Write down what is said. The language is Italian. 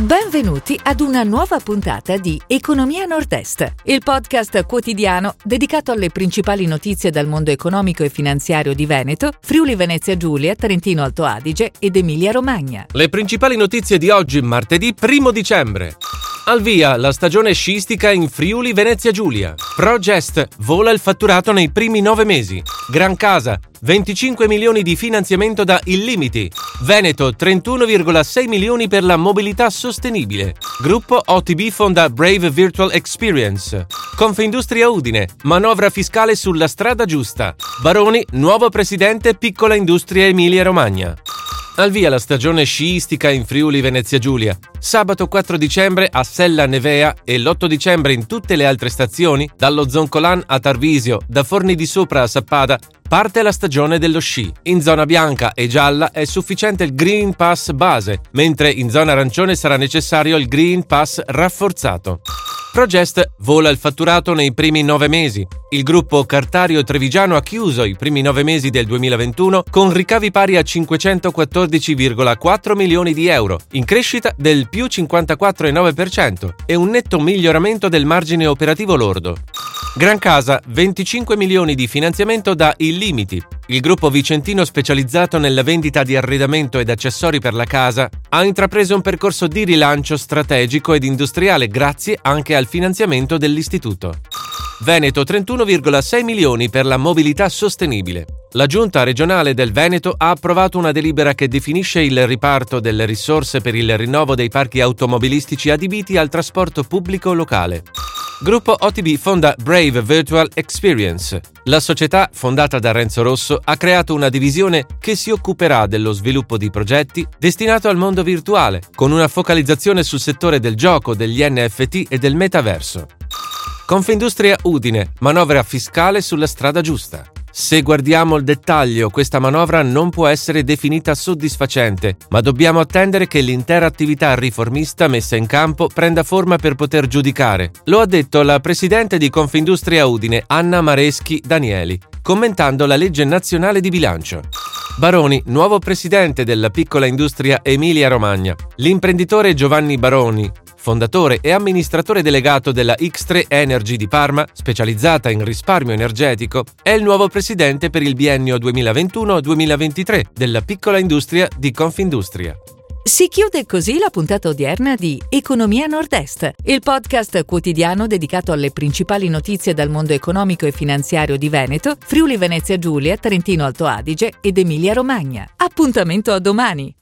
Benvenuti ad una nuova puntata di Economia Nord-Est, il podcast quotidiano dedicato alle principali notizie dal mondo economico e finanziario di Veneto, Friuli Venezia Giulia, Trentino Alto Adige ed Emilia Romagna. Le principali notizie di oggi, martedì 1 dicembre. Al via la stagione sciistica in Friuli Venezia Giulia. Progest vola il fatturato nei primi nove mesi. Gran Casa 25 milioni di finanziamento da Illimiti. Veneto 31,6 milioni per la mobilità sostenibile. Gruppo OTB fonda Brave Virtual Experience. Confindustria Udine, manovra fiscale sulla strada giusta. Baroni, nuovo presidente Piccola Industria Emilia Romagna. Al via la stagione sciistica in Friuli Venezia Giulia. Sabato 4 dicembre a Sella Nevea e l'8 dicembre in tutte le altre stazioni, dallo Zoncolan a Tarvisio, da Forni di Sopra a Sappada, parte la stagione dello sci. In zona bianca e gialla è sufficiente il Green Pass base, mentre in zona arancione sarà necessario il Green Pass rafforzato. Progest vola il fatturato nei primi nove mesi. Il gruppo Cartario Trevigiano ha chiuso i primi nove mesi del 2021 con ricavi pari a 514,4 milioni di euro, in crescita del più 54,9% e un netto miglioramento del margine operativo lordo. Gran Casa, 25 milioni di finanziamento da Illimiti. Il gruppo vicentino specializzato nella vendita di arredamento ed accessori per la casa ha intrapreso un percorso di rilancio strategico ed industriale grazie anche al finanziamento dell'istituto. Veneto 31,6 milioni per la mobilità sostenibile. La Giunta regionale del Veneto ha approvato una delibera che definisce il riparto delle risorse per il rinnovo dei parchi automobilistici adibiti al trasporto pubblico locale. Gruppo OTB fonda Brave Virtual Experience. La società, fondata da Renzo Rosso, ha creato una divisione che si occuperà dello sviluppo di progetti destinato al mondo virtuale, con una focalizzazione sul settore del gioco, degli NFT e del metaverso. Confindustria Udine, manovra fiscale sulla strada giusta. Se guardiamo il dettaglio, questa manovra non può essere definita soddisfacente, ma dobbiamo attendere che l'intera attività riformista messa in campo prenda forma per poter giudicare. Lo ha detto la presidente di Confindustria Udine, Anna Mareschi Danieli, commentando la legge nazionale di bilancio. Baroni, nuovo presidente della piccola industria Emilia Romagna. L'imprenditore Giovanni Baroni, fondatore e amministratore delegato della X3 Energy di Parma, specializzata in risparmio energetico, è il nuovo presidente per il biennio 2021-2023 della piccola industria di Confindustria. Si chiude così la puntata odierna di Economia Nord-Est, il podcast quotidiano dedicato alle principali notizie dal mondo economico e finanziario di Veneto, Friuli Venezia Giulia, Trentino Alto Adige ed Emilia Romagna. Appuntamento a domani!